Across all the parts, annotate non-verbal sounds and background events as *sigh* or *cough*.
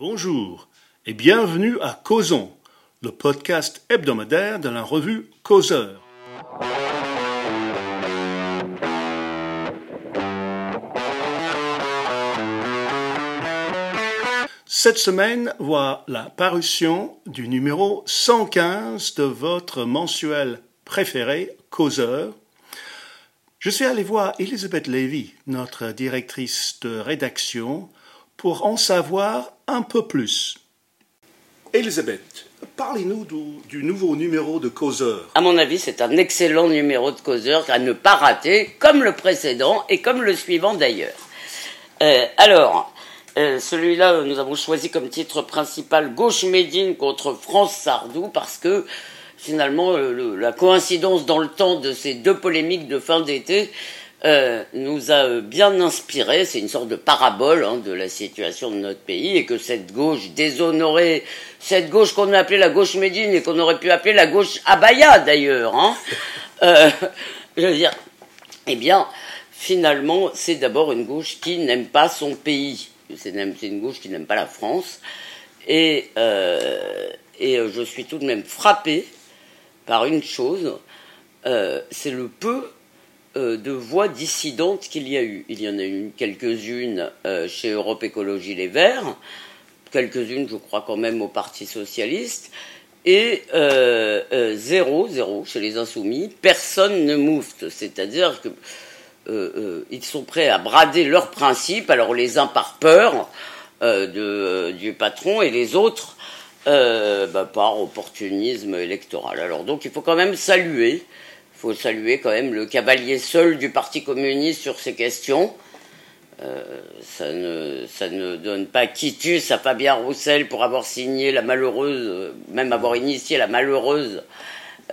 Bonjour et bienvenue à Causons, le podcast hebdomadaire de la revue Causeur. Cette semaine voit la parution du numéro 115 de votre mensuel préféré, Causeur. Je suis allé voir Elisabeth Levy, notre directrice de rédaction, pour en savoir un peu plus. Elisabeth, parlez-nous du, du nouveau numéro de Causeur. À mon avis, c'est un excellent numéro de causeur à ne pas rater, comme le précédent et comme le suivant d'ailleurs. Euh, alors, euh, celui-là, nous avons choisi comme titre principal Gauche Médine contre France Sardou parce que finalement, euh, le- la coïncidence dans le temps de ces deux polémiques de fin d'été euh, nous a euh, bien inspiré. C'est une sorte de parabole hein, de la situation de notre pays et que cette gauche déshonorée, cette gauche qu'on a appelée la gauche Médine et qu'on aurait pu appeler la gauche Abaya d'ailleurs, hein, euh, *laughs* je veux dire, eh bien, finalement, c'est d'abord une gauche qui n'aime pas son pays. C'est une gauche qui n'aime pas la France. Et, je suis tout de même frappé par une chose, c'est le peu euh, de voix dissidentes qu'il y a eu. Il y en a eu quelques-unes euh, chez Europe Écologie Les Verts, quelques-unes, je crois, quand même au Parti Socialiste, et euh, zéro, zéro chez les Insoumis. Personne ne moufte, c'est-à-dire que ils sont prêts à brader leurs principes, alors les uns par peur de, du patron et les autres bah, par opportunisme électoral. Alors donc il faut quand même saluer, faut saluer quand même le cavalier seul du Parti communiste sur ces questions. Euh, ça, ne, ça ne donne pas quitus à Fabien Roussel pour avoir signé la malheureuse, euh, même avoir initié la malheureuse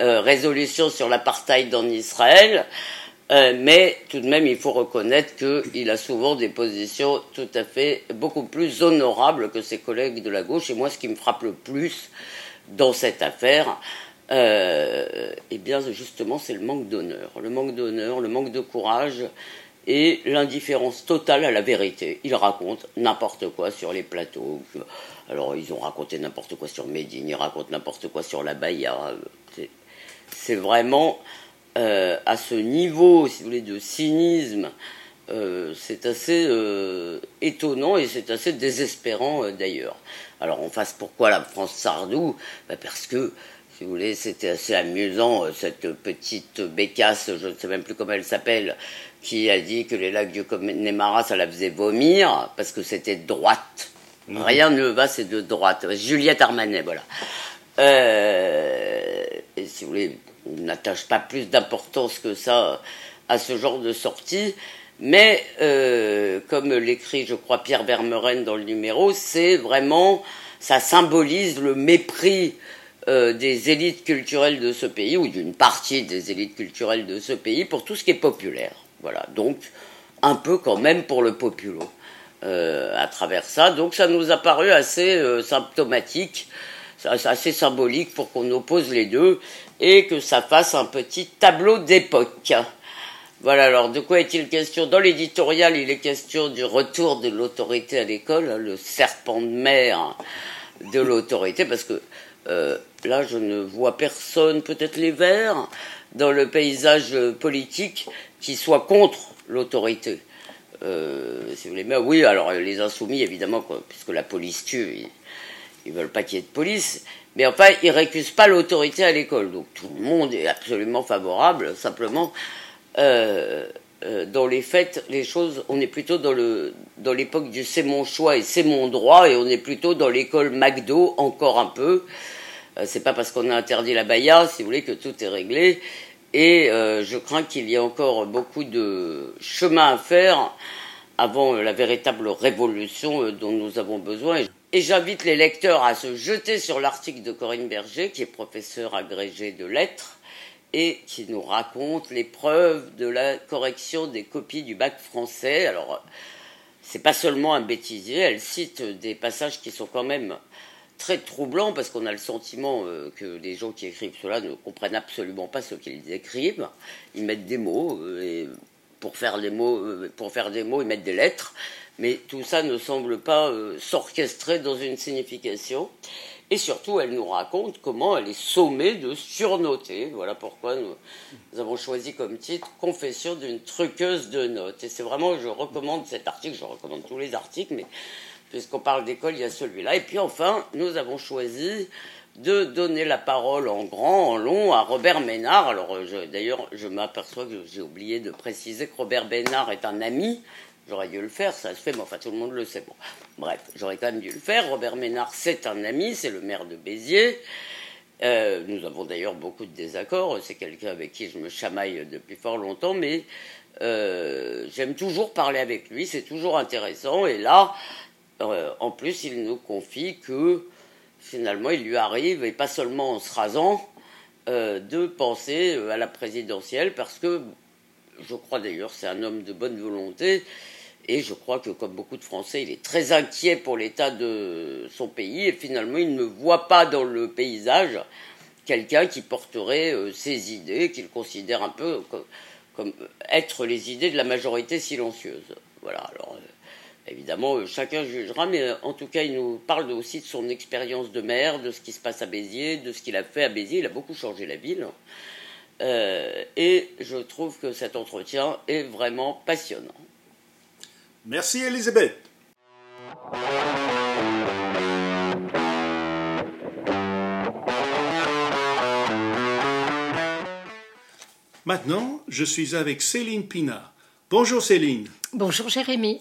euh, résolution sur l'apartheid en Israël. Mais tout de même, il faut reconnaître qu'il a souvent des positions tout à fait beaucoup plus honorables que ses collègues de la gauche. Et moi, ce qui me frappe le plus dans cette affaire, eh bien, justement, c'est le manque d'honneur. Le manque d'honneur, le manque de courage et l'indifférence totale à la vérité. Ils racontent n'importe quoi sur les plateaux. Alors, ils ont raconté n'importe quoi sur Médine, ils racontent n'importe quoi sur la Baïa. C'est- vraiment euh, à ce niveau, si vous voulez, de cynisme. euh, c'est assez euh, étonnant et c'est assez désespérant euh, d'ailleurs. Alors en face, pourquoi la France Sardou? Ben, Parce que, si vous voulez, c'était assez amusant, euh, cette petite bécasse, je ne sais même plus comment elle s'appelle, qui a dit que les lacs du Connemara, ça la faisait vomir, parce que c'était droite. Rien ne va, c'est de droite. Juliette Armanet, voilà. Euh, et si vous voulez, on n'attache pas plus d'importance que ça à ce genre de sortie. Mais, euh, comme l'écrit, je crois, Pierre Vermeuren dans le numéro, c'est vraiment, ça symbolise le mépris euh, des élites culturelles de ce pays, ou d'une partie des élites culturelles de ce pays, pour tout ce qui est populaire. Voilà, donc un peu quand même pour le populo euh, à travers ça. Donc ça nous a paru assez euh, symptomatique, assez symbolique pour qu'on oppose les deux et que ça fasse un petit tableau d'époque. Voilà, alors de quoi est-il question? Dans l'éditorial, il est question du retour de l'autorité à l'école, hein, le serpent de mer de l'autorité, parce que euh, là, je ne vois personne, peut-être les Verts, dans le paysage politique qui soit contre l'autorité. Euh, si vous voulez. Mais oui, alors les insoumis, évidemment, puisque la police tue, ils, ils veulent pas qu'il y ait de police. Mais enfin, ils récusent pas l'autorité à l'école. Donc tout le monde est absolument favorable. Simplement, euh, euh, dans les faits, les choses, on est plutôt dans l'époque du c'est mon choix et c'est mon droit, et on est plutôt dans l'école McDo encore un peu. Euh, c'est pas parce qu'on a interdit la baya, si vous voulez, que tout est réglé. Et euh, je crains qu'il y ait encore beaucoup de chemin à faire avant la véritable révolution euh, dont nous avons besoin. Et j'invite les lecteurs à se jeter sur l'article de Corinne Berger, qui est professeure agrégée de lettres, et qui nous raconte les preuves de la correction des copies du bac français. Alors, c'est pas seulement un bêtisier, elle cite des passages qui sont quand même très troublants parce qu'on a le sentiment euh, que les gens qui écrivent cela ne comprennent absolument pas ce qu'ils écrivent. Ils mettent des mots euh, et pour faire des mots, euh, pour faire des mots, ils mettent des lettres. Mais tout ça ne semble pas s'orchestrer dans une signification. Et surtout, elle nous raconte comment elle est sommée de surnoter. Voilà pourquoi nous, avons choisi comme titre Confession d'une truqueuse de notes. Et c'est vraiment, je recommande cet article, je recommande tous les articles, mais puisqu'on parle d'école, il y a celui-là. Et puis enfin, nous avons choisi de donner la parole en grand, en long à Robert Ménard. Alors d'ailleurs, je m'aperçois que j'ai oublié de préciser que Robert Ménard est un ami. J'aurais dû le faire, ça se fait, mais enfin tout le monde le sait. Bref, j'aurais quand même dû le faire. Robert Ménard, c'est un ami, c'est le maire de Béziers. Euh, nous avons d'ailleurs beaucoup de désaccords. C'est quelqu'un avec qui je me chamaille depuis fort longtemps, mais euh, j'aime toujours parler avec lui, c'est toujours intéressant. Et là, euh, en plus, il nous confie que finalement, il lui arrive, et pas seulement en se rasant, de penser à la présidentielle, parce que je crois d'ailleurs c'est un homme de bonne volonté, et je crois que comme beaucoup de Français, il est très inquiet pour l'état de son pays, et finalement, il ne voit pas dans le paysage quelqu'un qui porterait euh, ses idées, qu'il considère un peu comme, être les idées de la majorité silencieuse. Voilà, alors Évidemment, euh, chacun jugera, mais euh, en tout cas, il nous parle aussi de son expérience de maire, de ce qui se passe à Béziers, de ce qu'il a fait à Béziers. Il a beaucoup changé la ville. Euh, et je trouve que cet entretien est vraiment passionnant. Merci Elisabeth. Maintenant, je suis avec Céline Pina. Bonjour Céline. Bonjour Jérémy.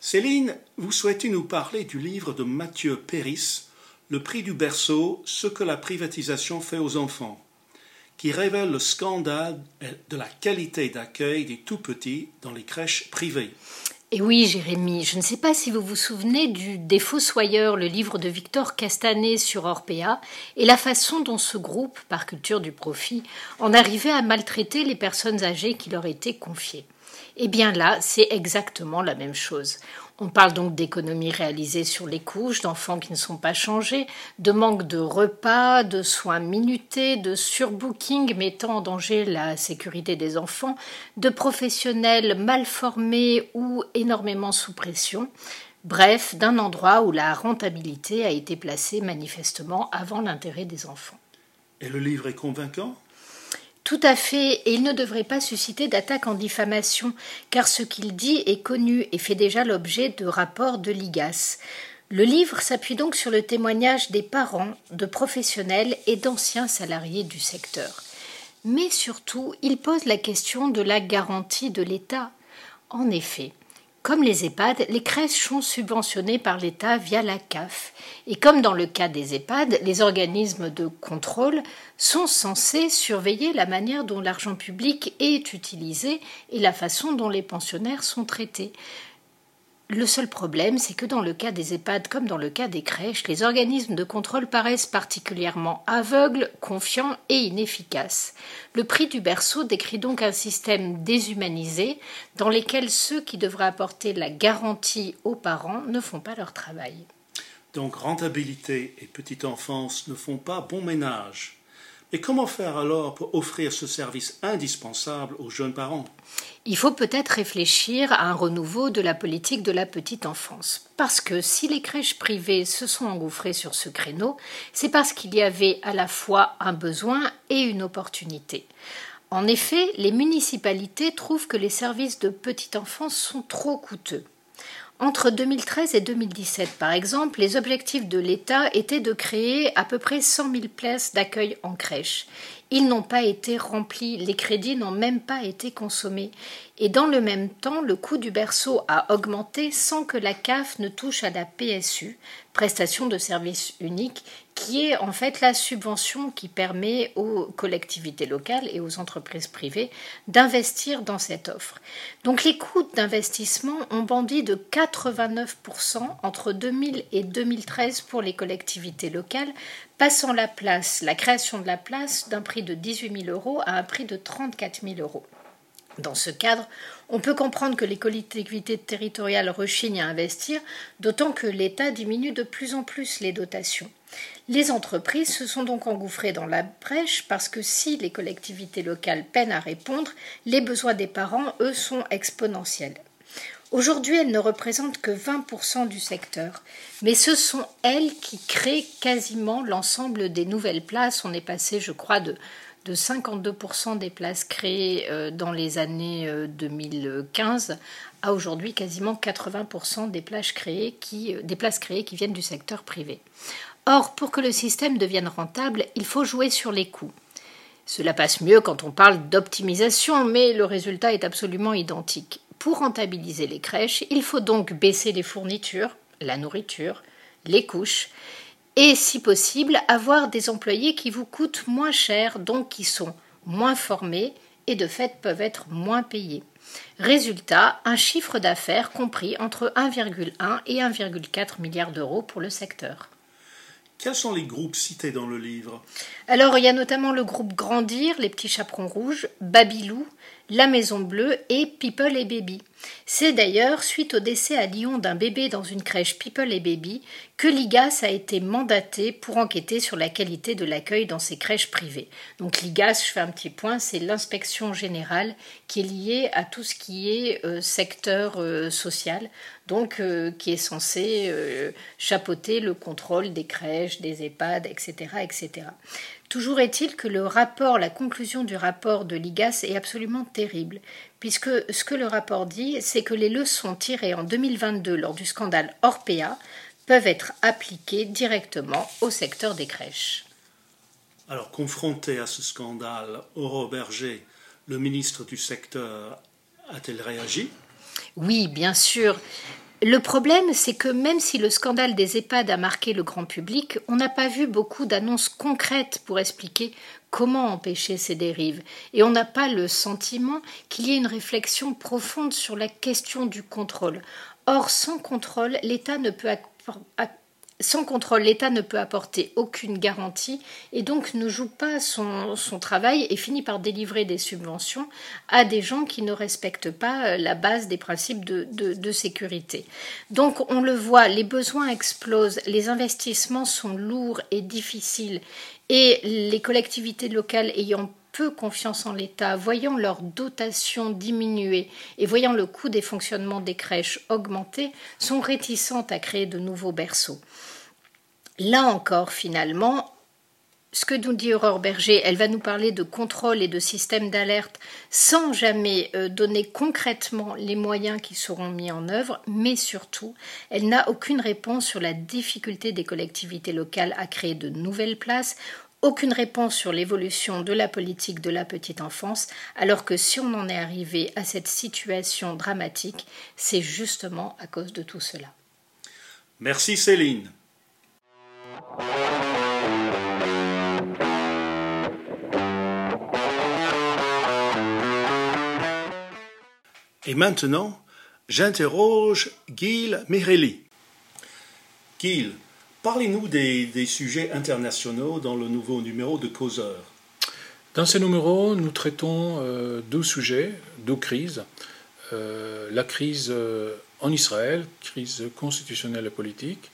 Céline, vous souhaitez nous parler du livre de Mathieu Péris, Le prix du berceau, ce que la privatisation fait aux enfants, qui révèle le scandale de la qualité d'accueil des tout-petits dans les crèches privées. Et oui, Jérémy, je ne sais pas si vous vous souvenez du Des Fossoyeurs, le livre de Victor Castanet sur Orpea, et la façon dont ce groupe, par culture du profit, en arrivait à maltraiter les personnes âgées qui leur étaient confiées. Eh bien là, c'est exactement la même chose. On parle donc d'économies réalisées sur les couches, d'enfants qui ne sont pas changés, de manque de repas, de soins minutés, de surbooking mettant en danger la sécurité des enfants, de professionnels mal formés ou énormément sous pression. Bref, d'un endroit où la rentabilité a été placée manifestement avant l'intérêt des enfants. Et le livre est convaincant? Tout à fait, et il ne devrait pas susciter d'attaque en diffamation, car ce qu'il dit est connu et fait déjà l'objet de rapports de l'IGAS. Le livre s'appuie donc sur le témoignage des parents, de professionnels et d'anciens salariés du secteur. Mais surtout, il pose la question de la garantie de l'État. En effet, comme les EHPAD, les crèches sont subventionnées par l'État via la CAF. Et comme dans le cas des EHPAD, les organismes de contrôle sont censés surveiller la manière dont l'argent public est utilisé et la façon dont les pensionnaires sont traités. Le seul problème, c'est que dans le cas des EHPAD comme dans le cas des crèches, les organismes de contrôle paraissent particulièrement aveugles, confiants et inefficaces. Le prix du berceau décrit donc un système déshumanisé dans lequel ceux qui devraient apporter la garantie aux parents ne font pas leur travail. Donc rentabilité et petite enfance ne font pas bon ménage. Et comment faire alors pour offrir ce service indispensable aux jeunes parents? Il faut peut-être réfléchir à un renouveau de la politique de la petite enfance. Parce que si les crèches privées se sont engouffrées sur ce créneau, c'est parce qu'il y avait à la fois un besoin et une opportunité. En effet, les municipalités trouvent que les services de petite enfance sont trop coûteux. Entre 2013 et 2017, par exemple, les objectifs de l'État étaient de créer à peu près 100 000 places d'accueil en crèche. Ils n'ont pas été remplis, les crédits n'ont même pas été consommés. Et dans le même temps, le coût du berceau a augmenté sans que la CAF ne touche à la PSU, prestation de service unique, qui est en fait la subvention qui permet aux collectivités locales et aux entreprises privées d'investir dans cette offre. Donc les coûts d'investissement ont bondi de 89% entre 2000 et 2013 pour les collectivités locales, passant la place, la création de la place d'un prix de 18 000 euros à un prix de 34 000 euros. Dans ce cadre, on peut comprendre que les collectivités territoriales rechignent à investir, d'autant que l'État diminue de plus en plus les dotations. Les entreprises se sont donc engouffrées dans la brèche parce que si les collectivités locales peinent à répondre, les besoins des parents, eux, sont exponentiels. Aujourd'hui, elles ne représentent que 20% du secteur, mais ce sont elles qui créent quasiment l'ensemble des nouvelles places. On est passé, je crois, de, de 52% des places créées euh, dans les années 2015 euh, à aujourd'hui quasiment 80% des places, créées qui, euh, des places créées qui viennent du secteur privé. Or, pour que le système devienne rentable, il faut jouer sur les coûts. Cela passe mieux quand on parle d'optimisation, mais le résultat est absolument identique. Pour rentabiliser les crèches, il faut donc baisser les fournitures, la nourriture, les couches, et si possible, avoir des employés qui vous coûtent moins cher, donc qui sont moins formés et de fait peuvent être moins payés. Résultat, un chiffre d'affaires compris entre 1,1 et 1,4 milliard d'euros pour le secteur. Quels sont les groupes cités dans le livre? Alors, il y a notamment le groupe Grandir, les petits chaperons rouges, Babylou, la Maison Bleue et People et Baby. C'est d'ailleurs suite au décès à Lyon d'un bébé dans une crèche People et Baby que l'IGAS a été mandaté pour enquêter sur la qualité de l'accueil dans ces crèches privées. Donc l'IGAS, je fais un petit point, c'est l'inspection générale qui est liée à tout ce qui est euh, secteur euh, social, donc euh, qui est censé chapeauter le contrôle des crèches, des EHPAD, etc. etc. Toujours est-il que le rapport, la conclusion du rapport de l'IGAS est absolument terrible, puisque ce que le rapport dit, c'est que les leçons tirées en 2022 lors du scandale Orpea peuvent être appliquées directement au secteur des crèches. Alors, confronté à ce scandale, Aurore Berger, le ministre du secteur, a-t-elle réagi? Oui, bien sûr. Le problème, c'est que même si le scandale des EHPAD a marqué le grand public, on n'a pas vu beaucoup d'annonces concrètes pour expliquer comment empêcher ces dérives. Et on n'a pas le sentiment qu'il y ait une réflexion profonde sur la question du contrôle. Or, sans contrôle, l'État ne peut sans contrôle, l'État ne peut apporter aucune garantie et donc ne joue pas son, travail et finit par délivrer des subventions à des gens qui ne respectent pas euh, la base des principes de, de sécurité. Donc on le voit, les besoins explosent, les investissements sont lourds et difficiles et les collectivités locales ayant peu confiance en l'État, voyant leur dotation diminuer et voyant le coût des fonctionnements des crèches augmenter, sont réticentes à créer de nouveaux berceaux. Là encore, finalement, ce que nous dit Aurore Berger, elle va nous parler de contrôle et de système d'alerte sans jamais euh, donner concrètement les moyens qui seront mis en œuvre, mais surtout, elle n'a aucune réponse sur la difficulté des collectivités locales à créer de nouvelles places aucune réponse sur l'évolution de la politique de la petite enfance, alors que si on en est arrivé à cette situation dramatique, c'est justement à cause de tout cela. Merci Céline. Et maintenant, j'interroge Gilles Mirelli. Gilles, Parlez-nous des, sujets internationaux dans le nouveau numéro de Causeur. Dans ce numéro, nous traitons euh, deux sujets, deux crises. Euh, la crise euh, en Israël, crise constitutionnelle et politique,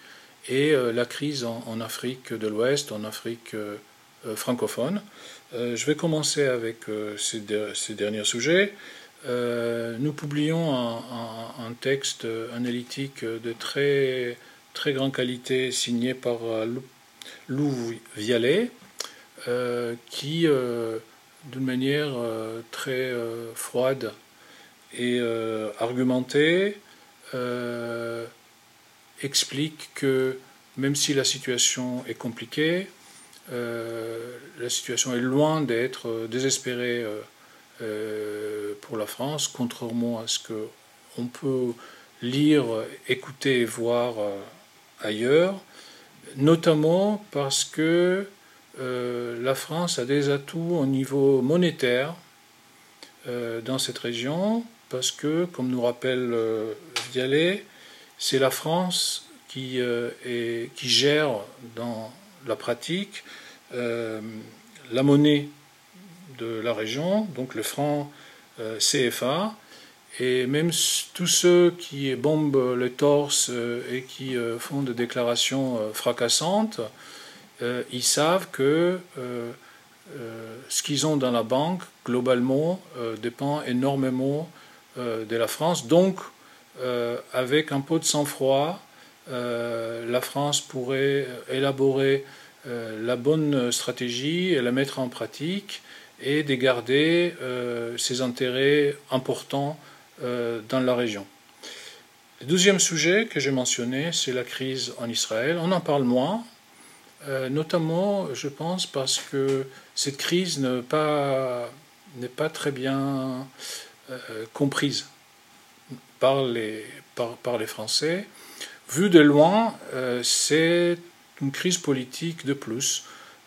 et la crise en, Afrique de l'Ouest, en Afrique francophone. je vais commencer avec ces, derniers sujets. nous publions un texte analytique de très très grande qualité, signé par euh, Lou Vialet, euh, qui, euh, d'une manière très froide et argumentée, explique que même si la situation est compliquée, la situation est loin d'être désespérée pour la France, contrairement à ce qu'on peut lire, écouter et voir ailleurs, notamment parce que euh, la France a des atouts au niveau monétaire euh, dans cette région, parce que, comme nous rappelle euh, Vialet, c'est la France qui, est, qui, gère dans la pratique la monnaie de la région, donc le franc CFA, et même tous ceux qui bombent le torse euh, et qui euh, font des déclarations euh, fracassantes, ils savent que ce qu'ils ont dans la banque, globalement, dépend énormément de la France. Donc, avec un peu de sang-froid, la France pourrait élaborer la bonne stratégie et la mettre en pratique et de garder ses intérêts importants dans la région. Le deuxième sujet que j'ai mentionné, c'est la crise en Israël. On en parle moins, euh, notamment, je pense, parce que cette crise n'est pas, très bien euh, comprise par les, Français. Vu de loin, euh, c'est une crise politique de plus.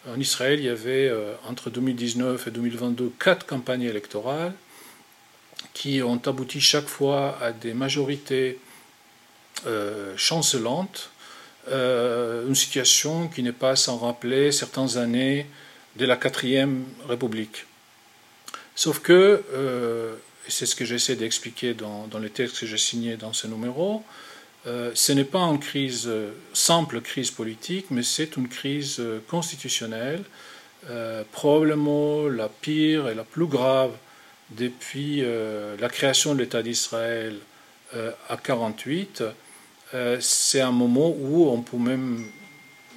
En Israël, il y avait entre 2019 et 2022 quatre campagnes électorales qui ont abouti chaque fois à des majorités euh, chancelante, euh, une situation qui n'est pas sans rappeler certaines années de la quatrième République. Sauf que, euh, c'est ce que j'essaie d'expliquer dans, dans, les textes que j'ai signés dans ce numéro, ce n'est pas une crise, simple crise politique, mais c'est une crise constitutionnelle, probablement la pire et la plus grave depuis la création de l'État d'Israël à 1948 euh, c'est un moment où on peut même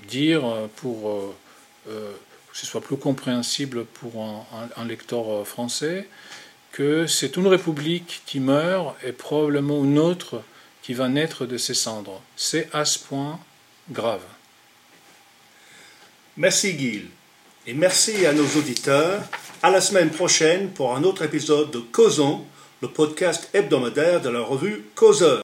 dire, euh, pour euh, que ce soit plus compréhensible pour un, lecteur français, que c'est une république qui meurt et probablement une autre qui va naître de ses cendres. C'est à ce point grave. Merci Gilles. Et merci à nos auditeurs. À la semaine prochaine pour un autre épisode de Causons, le podcast hebdomadaire de la revue Causeur.